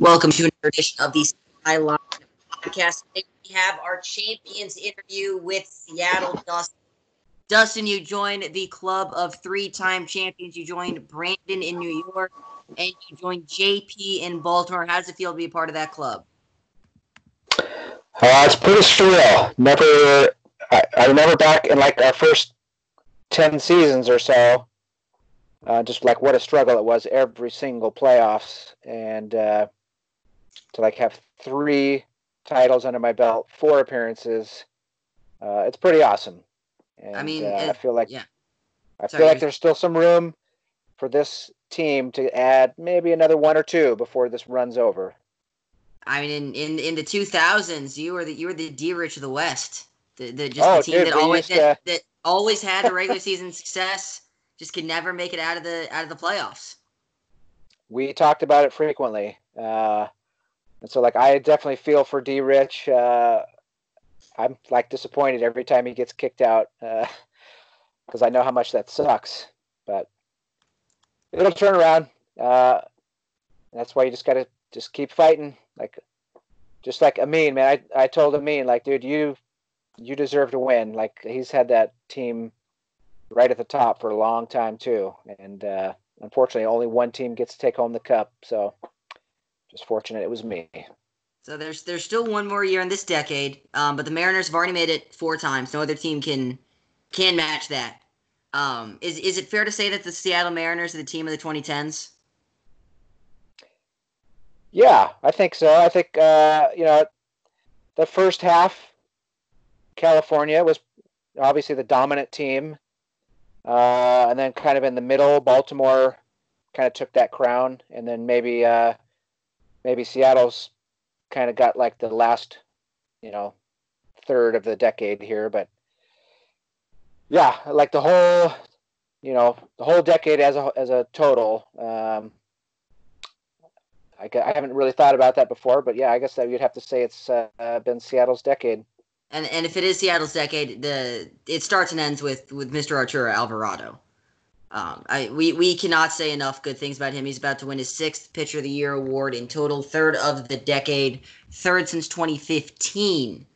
Welcome to another edition of the Skyline podcast. Today we have our champions interview with Seattle Dustin. Dustin, you joined the club of three-time champions. You joined Brandon in New York, and you joined JP in Baltimore. How does it feel to be part of that club? Uh, it's pretty surreal. Never, I, I remember back in like our first ten seasons or so, uh, just like what a struggle it was every single playoffs, and uh, to like have three titles under my belt, four appearances. Uh, it's pretty awesome. And, I mean, uh, it- I feel like yeah. I Sorry, feel like there's still some room for this team to add maybe another one or two before this runs over. I mean, in, in in the two thousands, you were the you were the D Rich of the West. The, the just Oh, the team dude, that always used that, to- that always had the regular season success, just could never make it out of the out of the playoffs. We talked about it frequently, uh, and so like I definitely feel for D. Rich. Uh, I'm like disappointed every time he gets kicked out because I know how much that sucks. But it'll turn around. Uh, that's why you just gotta just keep fighting. Like just like Amin, man. I I told Amin like, dude, you you deserve to win. Like he's had that team right at the top for a long time too, and uh, unfortunately, only one team gets to take home the cup. So just fortunate it was me. So there's there's still one more year in this decade, um, but the Mariners have already made it four times. No other team can can match that. Um, is is it fair to say that the Seattle Mariners are the team of the 2010s? Yeah, I think so. I think uh, you know the first half, California was obviously the dominant team, uh, and then kind of in the middle, Baltimore kind of took that crown, and then maybe uh, maybe Seattle's kind of got like the last, you know, third of the decade here, but yeah, like the whole, you know, the whole decade as a as a total. Um, I, I haven't really thought about that before, but yeah, I guess that you'd have to say it's uh, been Seattle's decade. And and if it is Seattle's decade, the it starts and ends with with Mr. Arturo Alvarado. Um, I we we cannot say enough good things about him. He's about to win his sixth Pitcher of the Year award in total, third of the decade, third since 2015.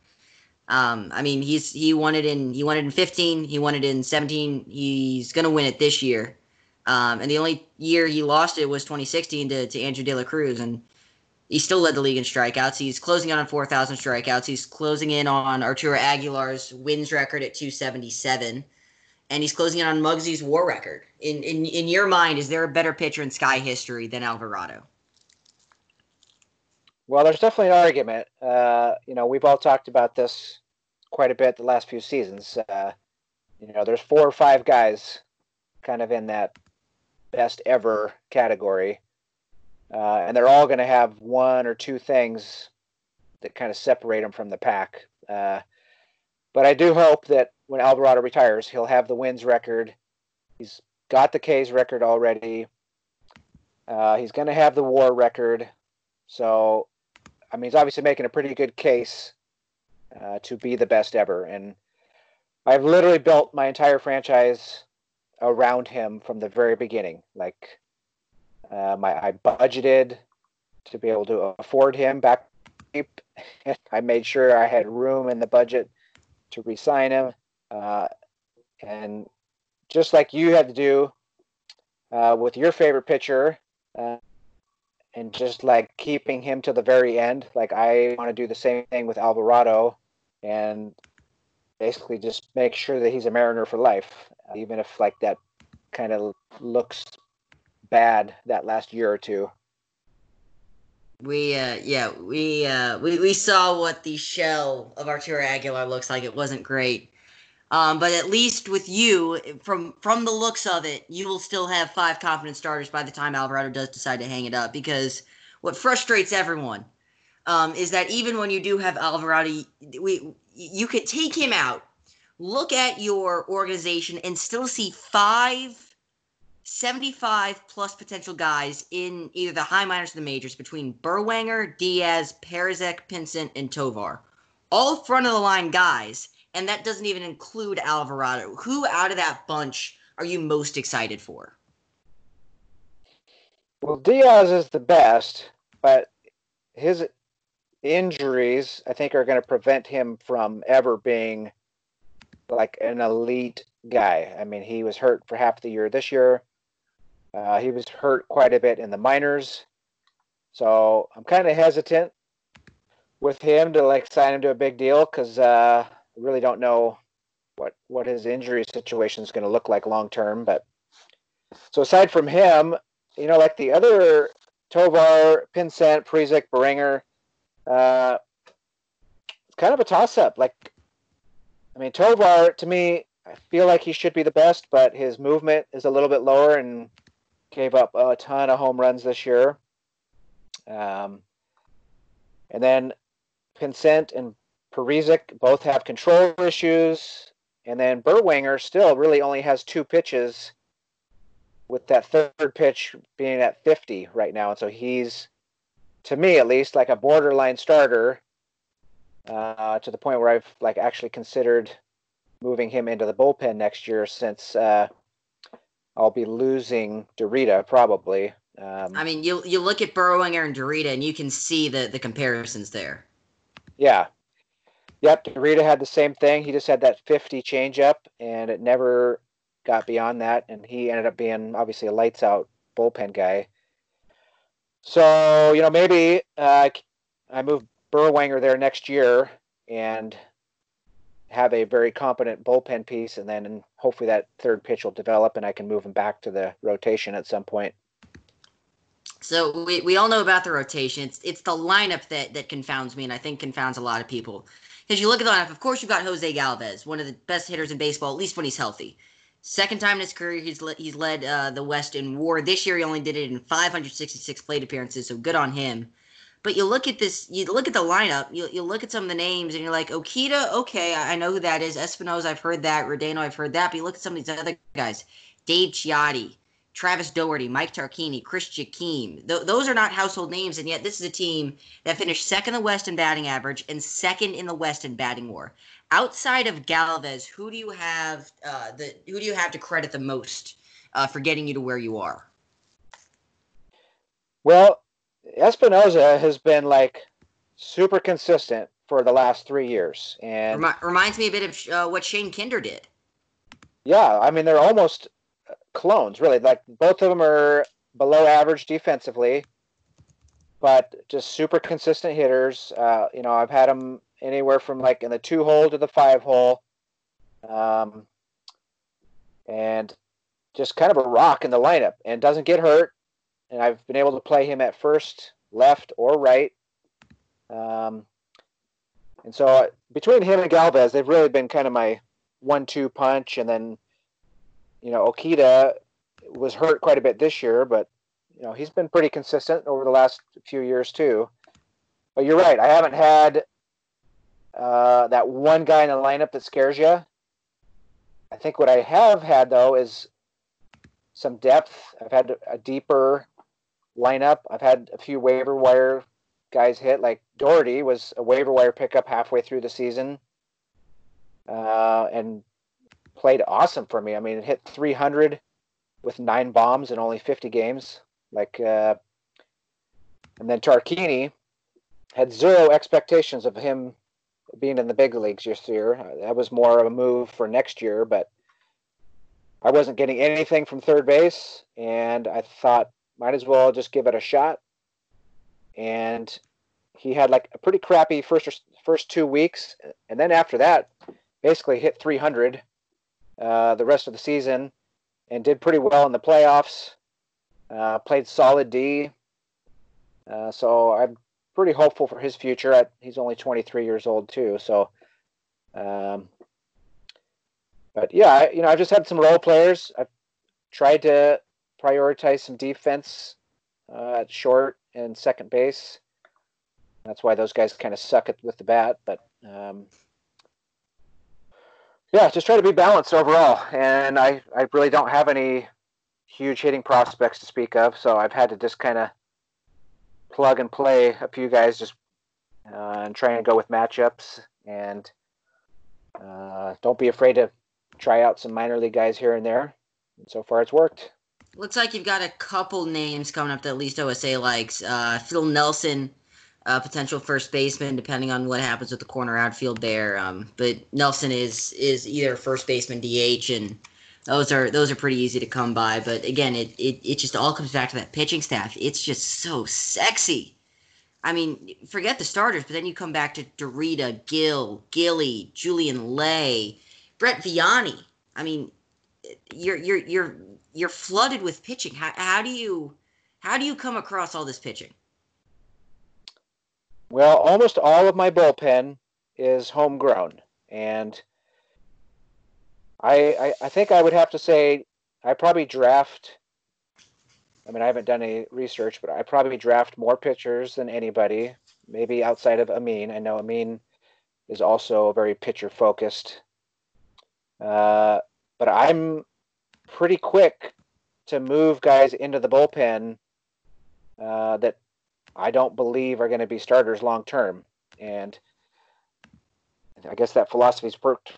Um, I mean, he's he won it in he won it in 15, he won it in 17. He's gonna win it this year. Um, and the only year he lost it was 2016 to, to Andrew De La Cruz, and he still led the league in strikeouts. He's closing in on 4,000 strikeouts. He's closing in on Arturo Aguilar's wins record at 277, and he's closing in on Muggsy's WAR record. In in in your mind, is there a better pitcher in Sky history than Alvarado? Well, there's definitely an argument. Uh, you know, we've all talked about this quite a bit the last few seasons. Uh, you know, there's four or five guys kind of in that best ever category, uh, and they're all going to have one or two things that kind of separate them from the pack. Uh, but I do hope that when Alvarado retires, he'll have the wins record. He's got the K's record already. Uh, he's going to have the WAR record. So, I mean, he's obviously making a pretty good case uh, to be the best ever. And I've literally built my entire franchise around him from the very beginning. Like, uh, my I budgeted to be able to afford him back. I made sure I had room in the budget to re-sign him, uh, and just like you had to do uh, with your favorite pitcher, uh, and just like keeping him to the very end. Like I want to do the same thing with Alvarado, and basically just make sure that he's a Mariner for life, even if like that kind of looks bad that last year or two. We uh yeah, we uh we, we saw what the shell of Arturo Aguilar looks like. It wasn't great. Um, but at least with you, from from the looks of it, you will still have five confident starters by the time Alvarado does decide to hang it up. Because what frustrates everyone um, is that even when you do have Alvarado, we you could take him out, look at your organization, and still see five 75 plus potential guys in either the high minors or the majors between Berwanger, Diaz, Perizek, Pinsent, and Tovar. All front of the line guys, and that doesn't even include Alvarado. Who out of that bunch are you most excited for? Well, Diaz is the best, but his injuries, I think, are going to prevent him from ever being like an elite guy. I mean, he was hurt for half the year this year. Uh, he was hurt quite a bit in the minors. So I'm kind of hesitant with him to like sign him to a big deal because uh, really don't know what what his injury situation is going to look like long term. But so aside from him, you know, like the other Tovar, Pinsent, Parizek, Berwanger, uh, it's kind of a toss up. Like, I mean, Tovar to me, I feel like he should be the best, but his movement is a little bit lower and gave up a ton of home runs this year. Um, and then Pinsent and Parizek both have control issues. And then Berwanger still really only has two pitches, with that third pitch being at 50 right now. And so he's, to me at least, like a borderline starter uh, to the point where I've like actually considered moving him into the bullpen next year since uh, I'll be losing Dorita probably. Um, I mean, you you look at Berwanger and Dorita, and you can see the the comparisons there. Yeah. Yep, Dorita had the same thing. He just had that 50 changeup, and it never got beyond that. And he ended up being obviously a lights out bullpen guy. So you know maybe uh, I move Berwanger there next year and have a very competent bullpen piece, and then hopefully that third pitch will develop, and I can move him back to the rotation at some point. So we, we all know about the rotation. It's it's the lineup that that confounds me, and I think confounds a lot of people. Because you look at the lineup, of course you've got Jose Galvez, one of the best hitters in baseball, at least when he's healthy. Second time in his career, he's le- he's led uh, the West in WAR. This year, he only did it in 566 plate appearances, so good on him. But you look at this, you look at the lineup, you, you look at some of the names, and you're like, Okita, okay, I, know who that is. Espinosa, I've heard that. Rodano, I've heard that. But you look at some of these other guys, Dave Ciotti, Travis Doherty, Mike Tarquini, Chris Jakeem. Th- those are not household names, and yet this is a team that finished second in the West in batting average and second in the West in batting WAR. Outside of Galvez, who do you have? Uh, the who do you have to credit the most uh, for getting you to where you are? Well, Espinoza has been like super consistent for the last three years, and Remi- reminds me a bit of uh, what Shane Kinder did. Yeah, I mean they're almost clones, really. Like both of them are below average defensively, but just super consistent hitters. Uh, you know, I've had them anywhere from like in the two hole to the five hole, um, and just kind of a rock in the lineup, and doesn't get hurt and I've been able to play him at first, left, or right. Um, and so uh, between him and Galvez, they've really been kind of my one-two punch. And then, you know, Okita was hurt quite a bit this year, but you know he's been pretty consistent over the last few years too. But you're right, I haven't had uh, that one guy in the lineup that scares you. I think what I have had though is some depth. I've had a deeper lineup. I've had a few waiver wire guys hit. Like Doherty was a waiver wire pickup halfway through the season, uh, and played awesome for me. I mean, it hit 300 with nine bombs in only 50 games. Like, uh, and then Tarquini had zero expectations of him being in the big leagues this year. That was more of a move for next year, but I wasn't getting anything from third base, and I thought might as well just give it a shot. And he had like a pretty crappy first first two weeks, and then after that, basically hit 300 uh, the rest of the season, and did pretty well in the playoffs. Uh, played solid D. Uh, so I'm pretty hopeful for his future. he's only 23 years old too, so. Um, but yeah, you know, I've just had some role players. I've tried to prioritize some defense uh, at short and second base. That's why those guys kind of suck it with the bat. But um, yeah, just try to be balanced overall. And I, I really don't have any huge hitting prospects to speak of, so I've had to just kind of plug and play a few guys just uh, and try and go with matchups. And uh, don't be afraid to try out some minor league guys here and there. And so far, it's worked. Looks like you've got a couple names coming up that at least OSA likes. Uh, Phil Nelson uh, potential first baseman, depending on what happens with the corner outfield there. Um, but Nelson is is either first baseman, DH, and those are those are pretty easy to come by. But again, it it, it just all comes back to that pitching staff. It's just so sexy. I mean, forget the starters, but then you come back to Dorita, Gil, Gilly, Julian Lay, Brett Viani. I mean, you're you're you're you're flooded with pitching. How, how do you how do you come across all this pitching? Well, almost all of my bullpen is homegrown, and I, I, I think I would have to say I probably draft. I mean, I haven't done any research, but I probably draft more pitchers than anybody, maybe outside of Amin. I know Amin is also very pitcher focused. Uh, but I'm pretty quick to move guys into the bullpen uh, that I don't believe are going to be starters long term. And I guess that philosophy's worked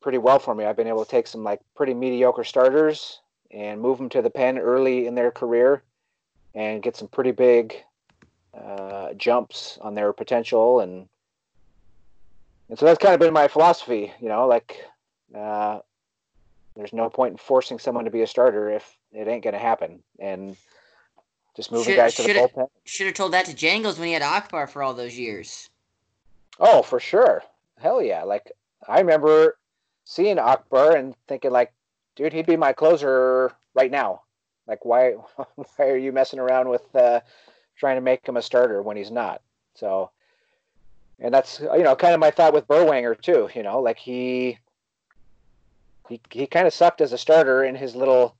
pretty well for me. I've been able to take some like pretty mediocre starters and move them to the pen early in their career and get some pretty big uh, jumps on their potential and and so that's kind of been my philosophy you know like uh, there's no point in forcing someone to be a starter if it ain't going to happen and just moving should, guys to the bullpen. Should have told that to Jangles when he had Akbar for all those years. Oh, for sure. Hell yeah. Like I remember seeing Akbar and thinking like, dude, he'd be my closer right now. Like why why are you messing around with uh, trying to make him a starter when he's not? So and that's you know kind of my thought with Berwanger too, you know, like he he he kind of sucked as a starter in his little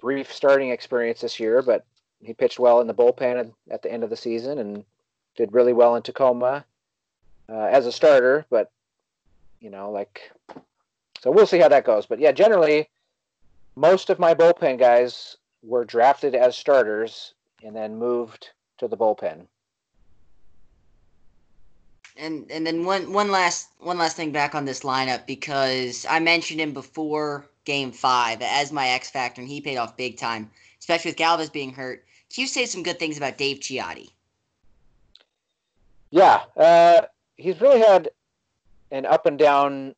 brief starting experience this year, but he pitched well in the bullpen at the end of the season and did really well in Tacoma uh, as a starter. But you know, like, so we'll see how that goes. But yeah, generally, most of my bullpen guys were drafted as starters and then moved to the bullpen. And and then one one last one last thing back on this lineup because I mentioned him before game five as my X factor and he paid off big time, especially with Galvez being hurt. You say some good things about Dave Ciotti? Yeah, uh, he's really had an up and down.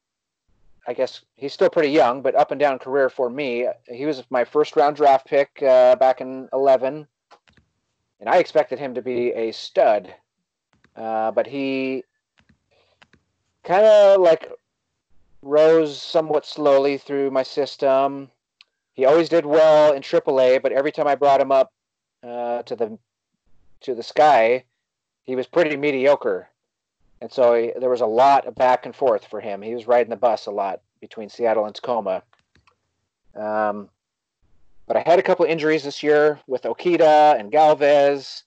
I guess he's still pretty young, but up and down career for me. He was my first round draft pick uh, back in eleven, and I expected him to be a stud, uh, but he kind of like rose somewhat slowly through my system. He always did well in AAA, but every time I brought him up uh, to the to the sky, he was pretty mediocre, and so he, there was a lot of back and forth for him. He was riding the bus a lot between Seattle and Tacoma. Um, but I had a couple injuries this year with Okita and Galvez.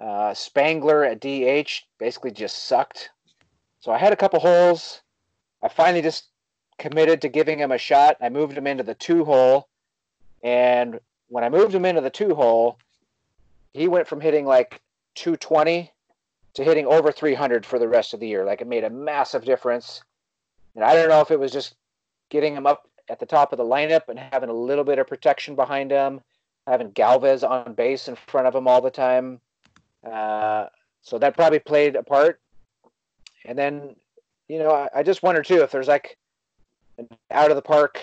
Uh, Spangler at DH basically just sucked. So I had a couple holes. I finally just committed to giving him a shot. I moved him into the two hole. And when I moved him into the two hole, he went from hitting like 220 to hitting over 300 for the rest of the year. Like it made a massive difference. And I don't know if it was just getting him up at the top of the lineup and having a little bit of protection behind him, having Galvez on base in front of him all the time. Uh, so that probably played a part. And then, you know, I, I just wonder too if there's like an out of the park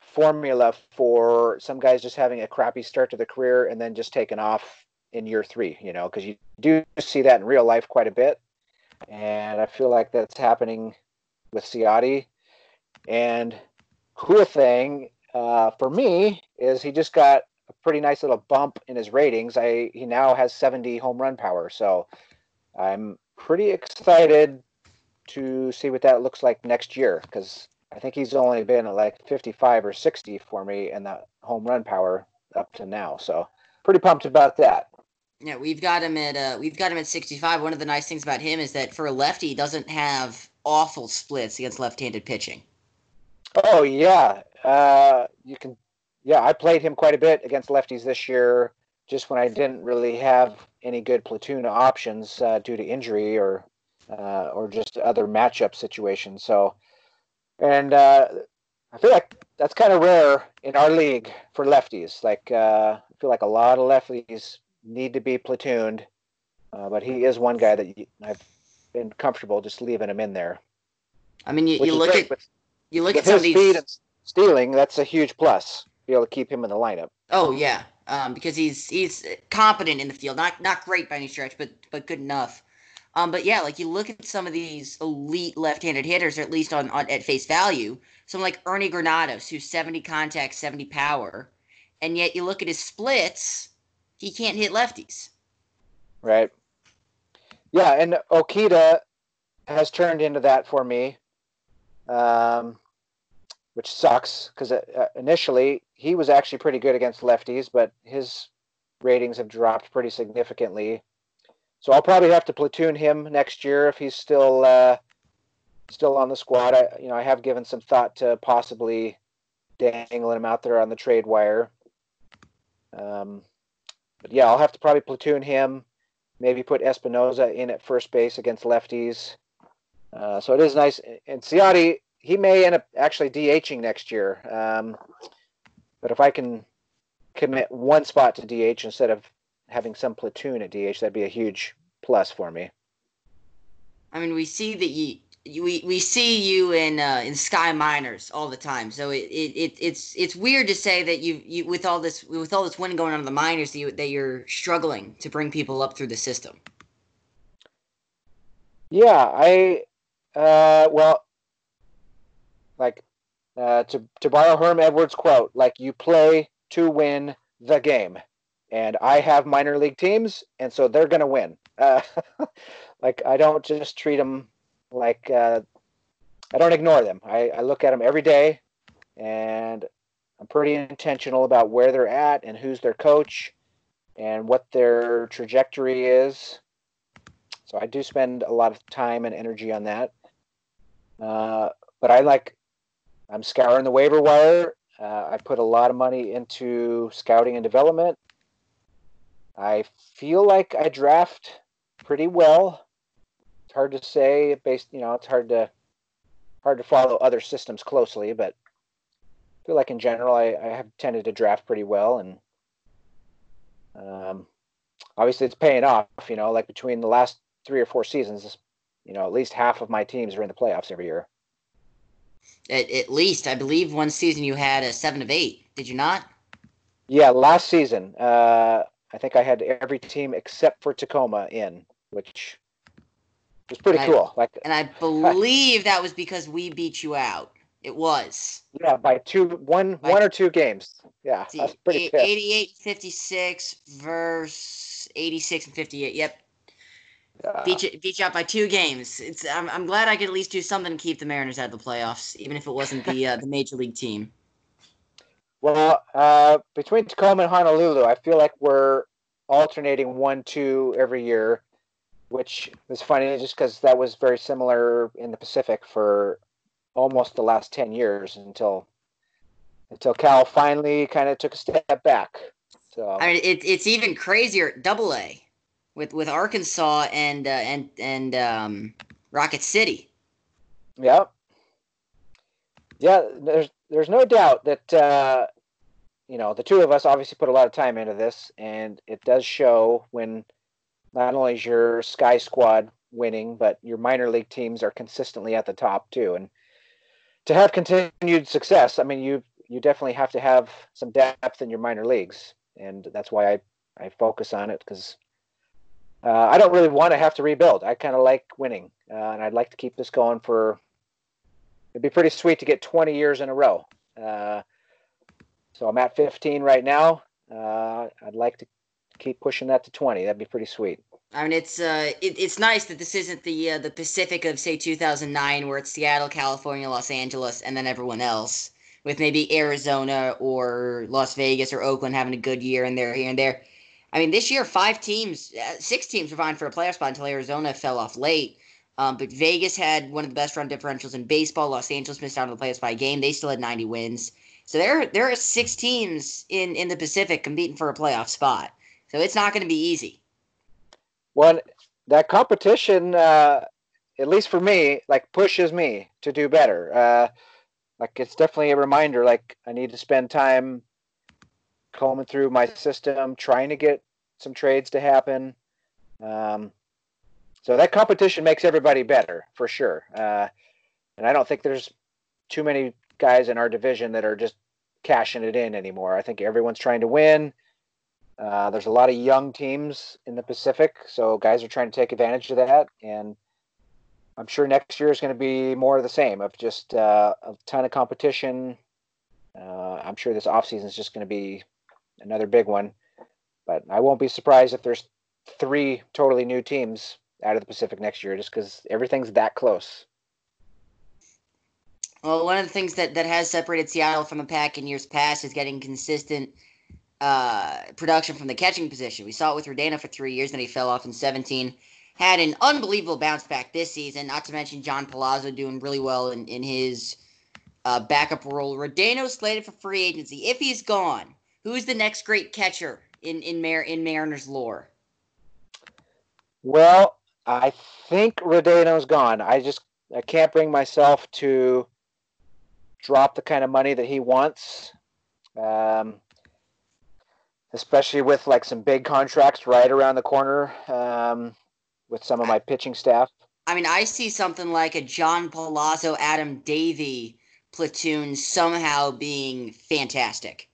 formula for some guys just having a crappy start to the career and then just taking off in year three, you know, because you do see that in real life quite a bit. And I feel like that's happening with Ciotti. And cool thing uh, for me is he just got a pretty nice little bump in his ratings. I he now has 70 home run power, so I'm pretty excited to see what that looks like next year because I think he's only been like 55 or 60 for me in that home run power up to now. So pretty pumped about that. Yeah, we've got him at uh, we've got him at 65. One of the nice things about him is that for a lefty, he doesn't have awful splits against left-handed pitching. Oh yeah, uh, you can. Yeah, I played him quite a bit against lefties this year, just when I didn't really have any good platoon options uh, due to injury or uh, or just other matchup situations. So, and uh, I feel like that's kind of rare in our league for lefties. Like uh, I feel like a lot of lefties need to be platooned, uh, but he is one guy that you, I've been comfortable just leaving him in there. I mean, you, you look at with, you look at some of these stealing. That's a huge plus. Be able to keep him in the lineup. Oh yeah, um, because he's he's competent in the field. Not not great by any stretch, but but good enough. Um, but yeah, like you look at some of these elite left-handed hitters, or at least on, on at face value. Someone like Ernie Granados, who's 70 contact, 70 power, and yet you look at his splits, he can't hit lefties. Right. Yeah, and Okita has turned into that for me, um, which sucks because uh, initially he was actually pretty good against lefties, but his ratings have dropped pretty significantly. So I'll probably have to platoon him next year if he's still uh, still on the squad. I you know I have given some thought to possibly dangling him out there on the trade wire. Um, but yeah, I'll have to probably platoon him. Maybe put Espinosa in at first base against lefties. Uh, so it is nice. And Ciotti, he may end up actually DHing next year. Um, but if I can commit one spot to DH instead of having some platoon at DH, that'd be a huge plus for me. I mean, we see that you we, we see you in uh, in Sky minors all the time. So it, it, it's it's weird to say that you you with all this with all this winning going on in the minors that, you, that you're struggling to bring people up through the system. Yeah, I uh, well, like uh, to to borrow Herm Edwards' quote, like you play to win the game, and I have minor league teams, and so they're gonna win. Uh, like I don't just treat them like uh, I don't ignore them. I, I look at them every day, and I'm pretty intentional about where they're at and who's their coach and what their trajectory is. So I do spend a lot of time and energy on that. Uh, but I like, I'm scouring the waiver wire. Uh, I put a lot of money into scouting and development. I feel like I draft pretty well hard to say based you know it's hard to hard to follow other systems closely but I feel like in general I, I have tended to draft pretty well and um, obviously it's paying off you know like between the last three or four seasons you know at least half of my teams are in the playoffs every year. At, at least. I believe one season you had a seven of eight. Did you not? Yeah last season uh, i think i had every team except for tacoma in which it's pretty and cool. I, like, and I believe that was because we beat you out. It was. Yeah, by two, one, by, one or two games. Yeah, that's pretty. 88 56 versus 86 and 58. Yep. Yeah. Beat you, beat you out by two games. It's. I'm, I'm glad I could at least do something to keep the Mariners out of the playoffs, even if it wasn't the uh, the major league team. Well, uh, between Tacoma and Honolulu, I feel like we're alternating one two every year which was funny just because that was very similar in the Pacific for almost the last 10 years until until Cal finally kind of took a step back. So I mean, it, it's even crazier. Double A with with Arkansas and uh, and and um, Rocket City. Yeah, yeah. There's there's no doubt that uh, you know the two of us obviously put a lot of time into this, and it does show when not only is your Sky Squad winning, but your minor league teams are consistently at the top too. And to have continued success, I mean, you you definitely have to have some depth in your minor leagues, and that's why I I focus on it because uh, I don't really want to have to rebuild. I kind of like winning, uh, and I'd like to keep this going for. It'd be pretty sweet to get 20 years in a row. Uh, so I'm at 15 right now. Uh, I'd like to keep pushing that to 20. That'd be pretty sweet. I mean, it's uh, it, it's nice that this isn't the uh, the Pacific of say 2009, where it's Seattle, California, Los Angeles, and then everyone else, with maybe Arizona or Las Vegas or Oakland having a good year and there here and there. I mean, this year five teams, uh, six teams were vying for a playoff spot until Arizona fell off late. Um, but Vegas had one of the best run differentials in baseball. Los Angeles missed out on the playoffs by a game. They still had 90 wins. So there, there are six teams in, in the Pacific competing for a playoff spot. So it's not going to be easy. Well, that competition, uh, at least for me, like pushes me to do better. Uh, like it's definitely a reminder. Like I need to spend time combing through my system, trying to get some trades to happen. Um, so that competition makes everybody better for sure. Uh, and I don't think there's too many guys in our division that are just cashing it in anymore. I think everyone's trying to win. Uh, there's a lot of young teams in the Pacific, so guys are trying to take advantage of that. And I'm sure next year is going to be more of the same of just uh, a ton of competition. Uh, I'm sure this offseason is just going to be another big one. But I won't be surprised if there's three totally new teams out of the Pacific next year just because everything's that close. Well, one of the things that, that has separated Seattle from the pack in years past is getting consistent uh, production from the catching position. We saw it with Rodano for three years, then he fell off in 17. Had an unbelievable bounce back this season, not to mention John Palazzo doing really well in, in his uh, backup role. Rodano slated for free agency. If he's gone, who's the next great catcher in, in, Mar- in Mariners lore? Well, I think Rodano's gone. I just I can't bring myself to drop the kind of money that he wants. Um, especially with like some big contracts right around the corner um, with some of my pitching staff. I mean, I see something like a John Palazzo, Adam Davy platoon somehow being fantastic.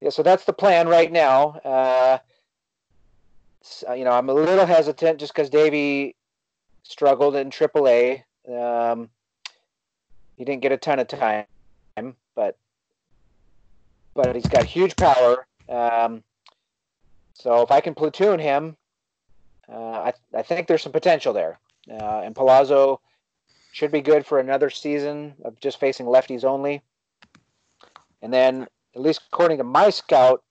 Yeah, so that's the plan right now. Uh, so, you know, I'm a little hesitant just because Davy struggled in AAA. Um, he didn't get a ton of time, but but he's got huge power. Um, so if I can platoon him, uh, I, I think there's some potential there. Uh, and Palazzo should be good for another season of just facing lefties only. And then, at least according to my scout,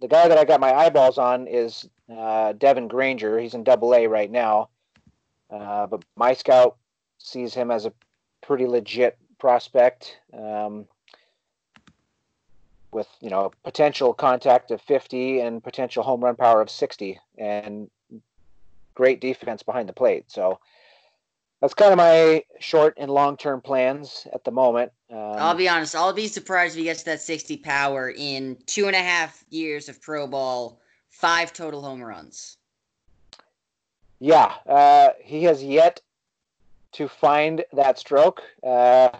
the guy that I got my eyeballs on is uh, Devin Granger. He's in Double A right now, uh, but my scout sees him as a pretty legit prospect um, with you know potential contact of 50 and potential home run power of 60 and great defense behind the plate. So that's kind of my short and long term plans at the moment. Um, I'll be honest. I'll be surprised if he gets that 60 power in two and a half years of pro ball, five total home runs. Yeah, uh, he has yet to find that stroke. Uh,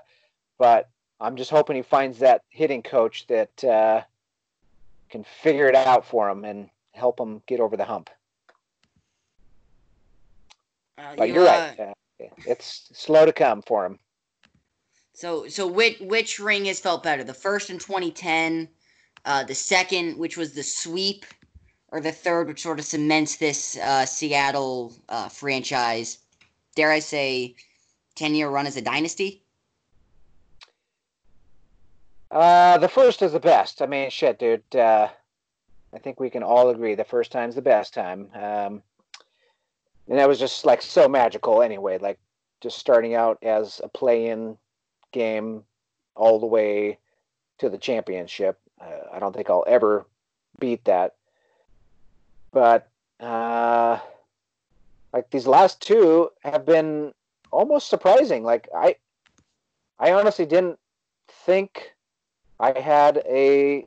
but I'm just hoping he finds that hitting coach that uh, can figure it out for him and help him get over the hump. Uh, but you, are right. Uh, it's slow to come for him. So, so which which ring has felt better? The first in 2010, uh, the second, which was the sweep, or the third, which sort of cements this uh, Seattle uh, franchise. Dare I say, 10 year run as a dynasty? Uh, the first is the best. I mean, shit, dude. Uh, I think we can all agree the first time's the best time. Um, and that was just like so magical anyway. Like just starting out as a play-in game all the way to the championship. Uh, I don't think I'll ever beat that. But uh, like these last two have been almost surprising. Like I, I honestly didn't think I had a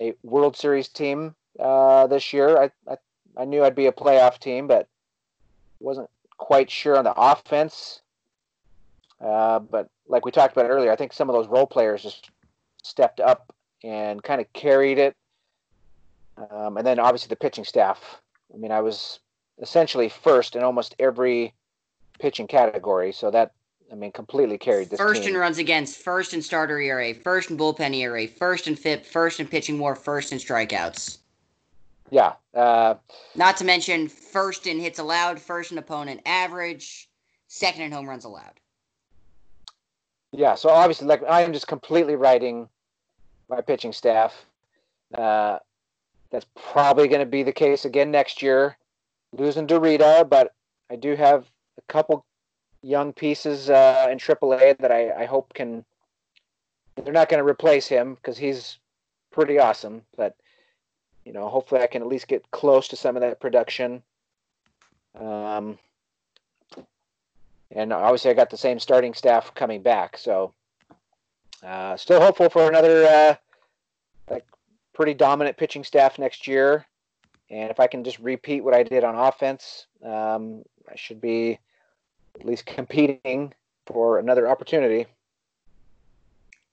a World Series team uh, this year. I, I, I knew I'd be a playoff team, but wasn't quite sure on the offense. Uh, but like we talked about earlier, I think some of those role players just stepped up and kind of carried it. Um, and then obviously the pitching staff. I mean, I was essentially first in almost every pitching category, so that I mean, completely carried this. First team. in runs against, first in starter ERA, first in bullpen ERA, first in FIP, first in pitching WAR, first in strikeouts. Yeah. Uh, Not to mention first in hits allowed, first in opponent average, second in home runs allowed. Yeah. So obviously, like I am just completely writing my pitching staff. Uh, that's probably going to be the case again next year. Losing Dorita, but I do have a couple young pieces uh, in AAA that I, I hope can. They're not going to replace him because he's pretty awesome, but you know, hopefully I can at least get close to some of that production. Um, and obviously I got the same starting staff coming back, so uh, still hopeful for another uh, like pretty dominant pitching staff next year. and if I can just repeat what I did on offense, um, I should be at least competing for another opportunity.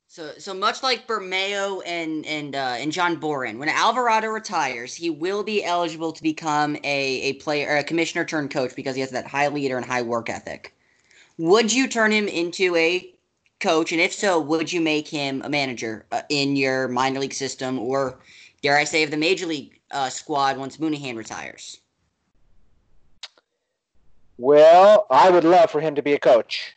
So, so much like Bermeo and and uh, and John Boren, when Alvarado retires, he will be eligible to become a a player, a commissioner turned coach because he has that high leader and high work ethic. Would you turn him into a coach, and if so, would you make him a manager uh, in your minor league system, or dare I say, of the major league uh, squad once Mooneyhan retires? Well, I would love for him to be a coach.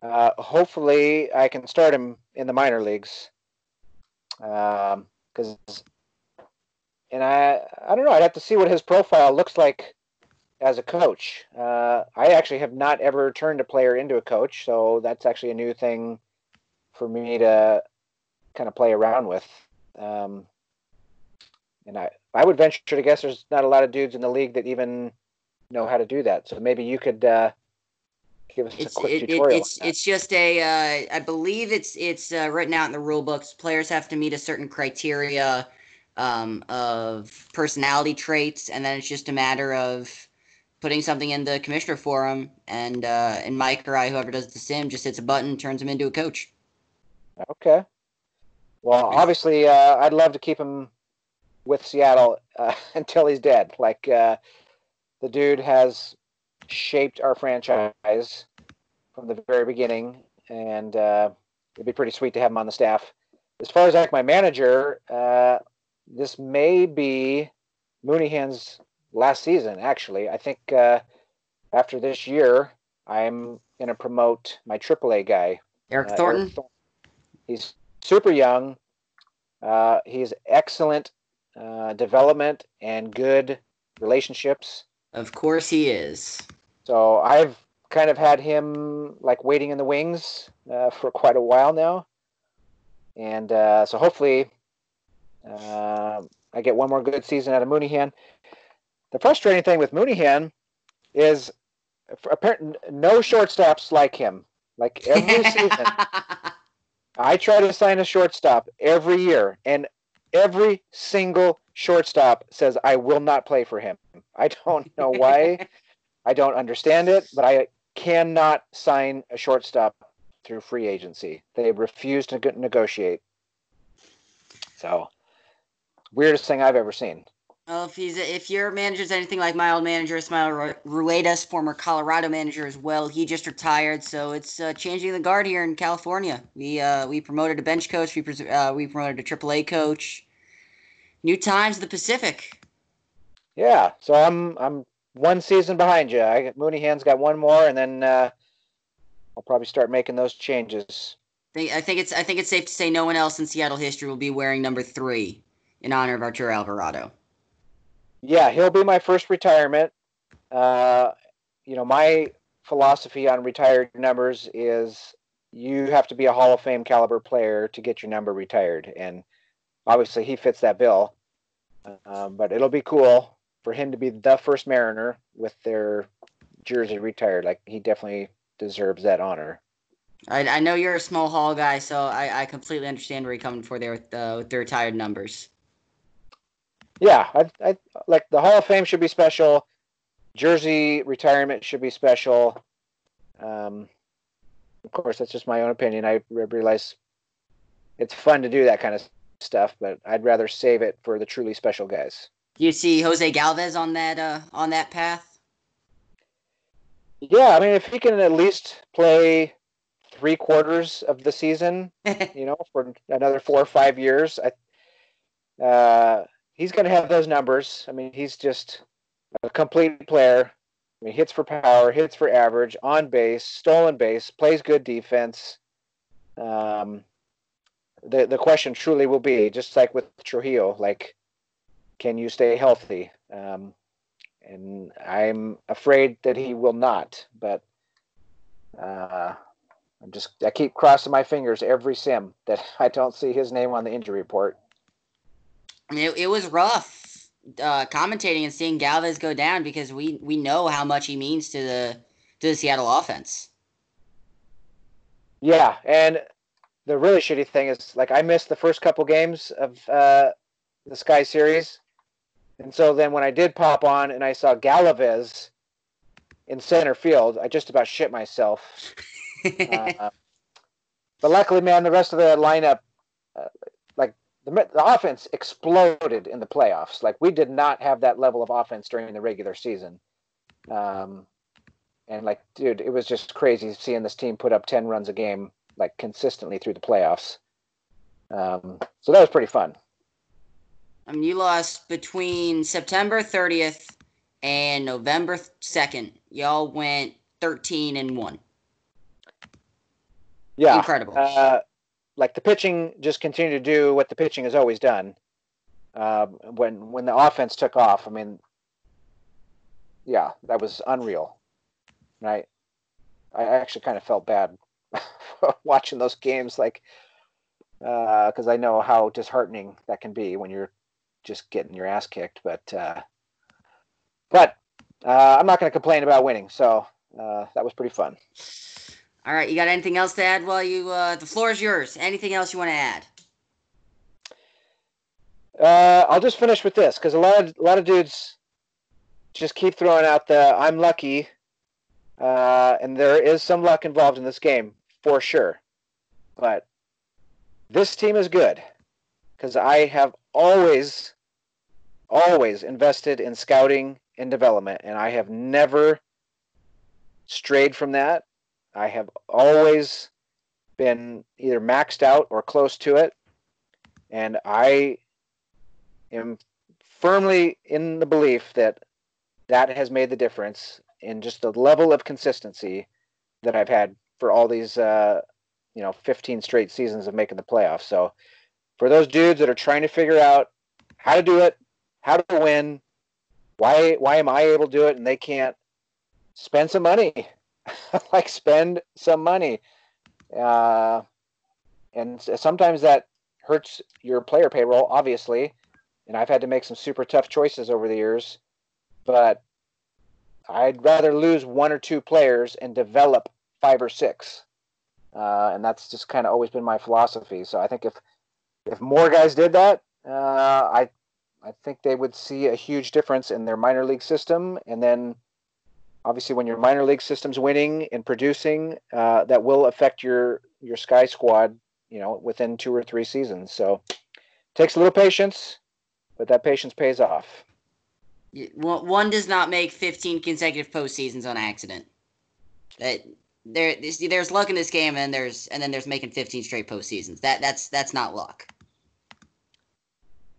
Uh, hopefully, I can start him in the minor leagues. Because, um, and I, I don't know. I'd have to see what his profile looks like as a coach. Uh, I actually have not ever turned a player into a coach, so that's actually a new thing for me to kind of play around with. Um, and I, I would venture to guess there's not a lot of dudes in the league that even know how to do that. So maybe you could uh, give us it's, a quick it, tutorial. it's it's just a uh, I believe it's it's uh, written out in the rule books. Players have to meet a certain criteria um, of personality traits, and then it's just a matter of putting something in the commissioner forum, and uh, and Mike or I, whoever does the sim, just hits a button, turns him into a coach. Okay. Well, obviously, uh, I'd love to keep him with Seattle uh, until he's dead. Like uh, the dude has shaped our franchise from the very beginning, and uh, it'd be pretty sweet to have him on the staff. As far as like my manager, uh, this may be Mooneyhan's last season. Actually, I think uh, after this year, I'm going to promote my AAA guy, Eric Thornton. Eric Thornton. He's super young. Uh, he's excellent uh, development and good relationships. Of course, he is. So I've kind of had him like waiting in the wings uh, for quite a while now, and uh, so hopefully uh, I get one more good season out of Mooneyhan. The frustrating thing with Mooneyhan is apparently no shortstops like him. Like every season, I try to sign a shortstop every year, and every single shortstop says I will not play for him. I don't know why. I don't understand it, but I cannot sign a shortstop through free agency. They refuse to negotiate. So, weirdest thing I've ever seen. Well, if he's if your manager's anything like my old manager, Ismael Ruedas, former Colorado manager as well, he just retired, so it's uh, changing the guard here in California. We uh, we promoted a bench coach, we uh, we promoted a AAA coach. New times, the Pacific. Yeah, so I'm I'm one season behind you. I Mooneyhan's got one more, and then uh, I'll probably start making those changes. I think it's I think it's safe to say no one else in Seattle history will be wearing number three in honor of Arturo Alvarado. Yeah, he'll be my first retirement. Uh, you know, my philosophy on retired numbers is you have to be a Hall of Fame caliber player to get your number retired, and obviously he fits that bill. Um, but it'll be cool for him to be the first Mariner with their jersey retired. Like he definitely deserves that honor. I, I know you're a small hall guy, so I, I completely understand where you're coming for there with uh, with the retired numbers. Yeah, I, I like the Hall of Fame should be special. Jersey retirement should be special. Um, of course, that's just my own opinion. I realize it's fun to do that kind of stuff, but I'd rather save it for the truly special guys. You see Jose Galvez on that uh, on that path? Yeah, I mean, if he can at least play three quarters of the season, you know, for another four or five years, I, uh, he's going to have those numbers. I mean, he's just a complete player. I mean, hits for power, hits for average, on base, stolen base, plays good defense. Um, the the question truly will be just like with Trujillo, like, can you stay healthy? Um, and I'm afraid that he will not. But uh, I'm just I keep crossing my fingers every sim that I don't see his name on the injury report. It, it was rough uh, commentating and seeing Galvez go down because we we know how much he means to the to the Seattle offense. Yeah, and the really shitty thing is like I missed the first couple games of uh, the Sky Series, And so then when I did pop on and I saw Galvez in center field, I just about shit myself. uh, but luckily, man, the rest of the lineup, uh, like the, the offense exploded in the playoffs. Like we did not have that level of offense during the regular season. Um, and like, dude, it was just crazy seeing this team put up 10 runs a game, like consistently through the playoffs. Um, so that was pretty fun. I mean, you lost between September 30th and November 2nd. Y'all went 13 and 1. Yeah. Incredible. Uh, like the pitching just continued to do what the pitching has always done. Uh, when when the offense took off, I mean, yeah, that was unreal. Right. I actually kind of felt bad watching those games, like, because uh, I know how disheartening that can be when you're just getting your ass kicked. But uh, but uh, I'm not going to complain about winning. So uh, that was pretty fun. All right, you got anything else to add? While you, uh, the floor is yours. Anything else you want to add? Uh, I'll just finish with this because a lot of a lot of dudes just keep throwing out the "I'm lucky," uh, and there is some luck involved in this game for sure. But this team is good because I have always, always invested in scouting and development, and I have never strayed from that. I have always been either maxed out or close to it, and I am firmly in the belief that that has made the difference in just the level of consistency that I've had for all these, uh, you know, 15 straight seasons of making the playoffs. So, for those dudes that are trying to figure out how to do it, how to win, why why am I able to do it and they can't? Spend some money, like spend some money, uh, and sometimes that hurts your player payroll, obviously. And I've had to make some super tough choices over the years, but I'd rather lose one or two players and develop five or six. Uh, and that's just kind of always been my philosophy. So I think if if more guys did that, uh, I I think they would see a huge difference in their minor league system. And then, obviously, when your minor league system's winning and producing, uh, that will affect your your Sky Squad. You know, within two or three seasons. So, takes a little patience, but that patience pays off. One does not make 15 consecutive postseasons on accident. That there, there's luck in this game, and there's and then there's making 15 straight postseasons. That that's that's not luck.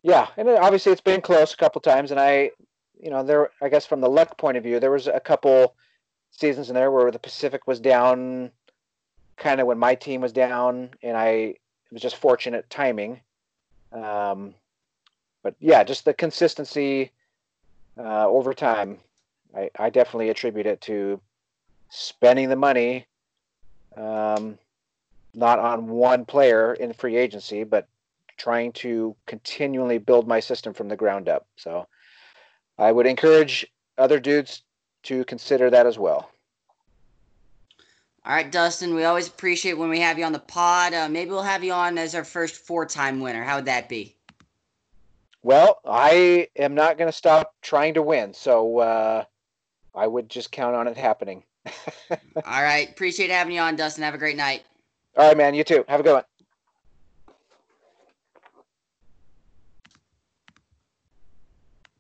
Yeah, and obviously it's been close a couple times, and I, you know, there. I guess from the luck point of view, there was a couple seasons in there where the Pacific was down, kind of when my team was down, and I it was just fortunate timing. Um, but yeah, just the consistency uh, over time, I, I definitely attribute it to spending the money, um, not on one player in free agency, but trying to continually build my system from the ground up. So I would encourage other dudes to consider that as well. All right, Dustin, we always appreciate when we have you on the pod. Uh, maybe we'll have you on as our first four time winner. How would that be? Well, I am not going to stop trying to win. So uh, I would just count on it happening. All right. Appreciate having you on, Dustin. Have a great night. All right, man. You too. Have a good one.